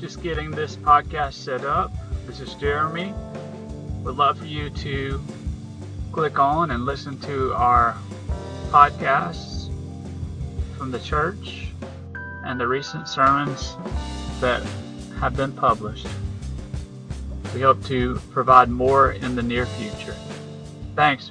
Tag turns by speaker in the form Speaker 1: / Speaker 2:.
Speaker 1: just getting this podcast set up. This is Jeremy. Would love for you to click on and listen to our podcasts from the church and the recent sermons that have been published. We hope to provide more in the near future. Thanks.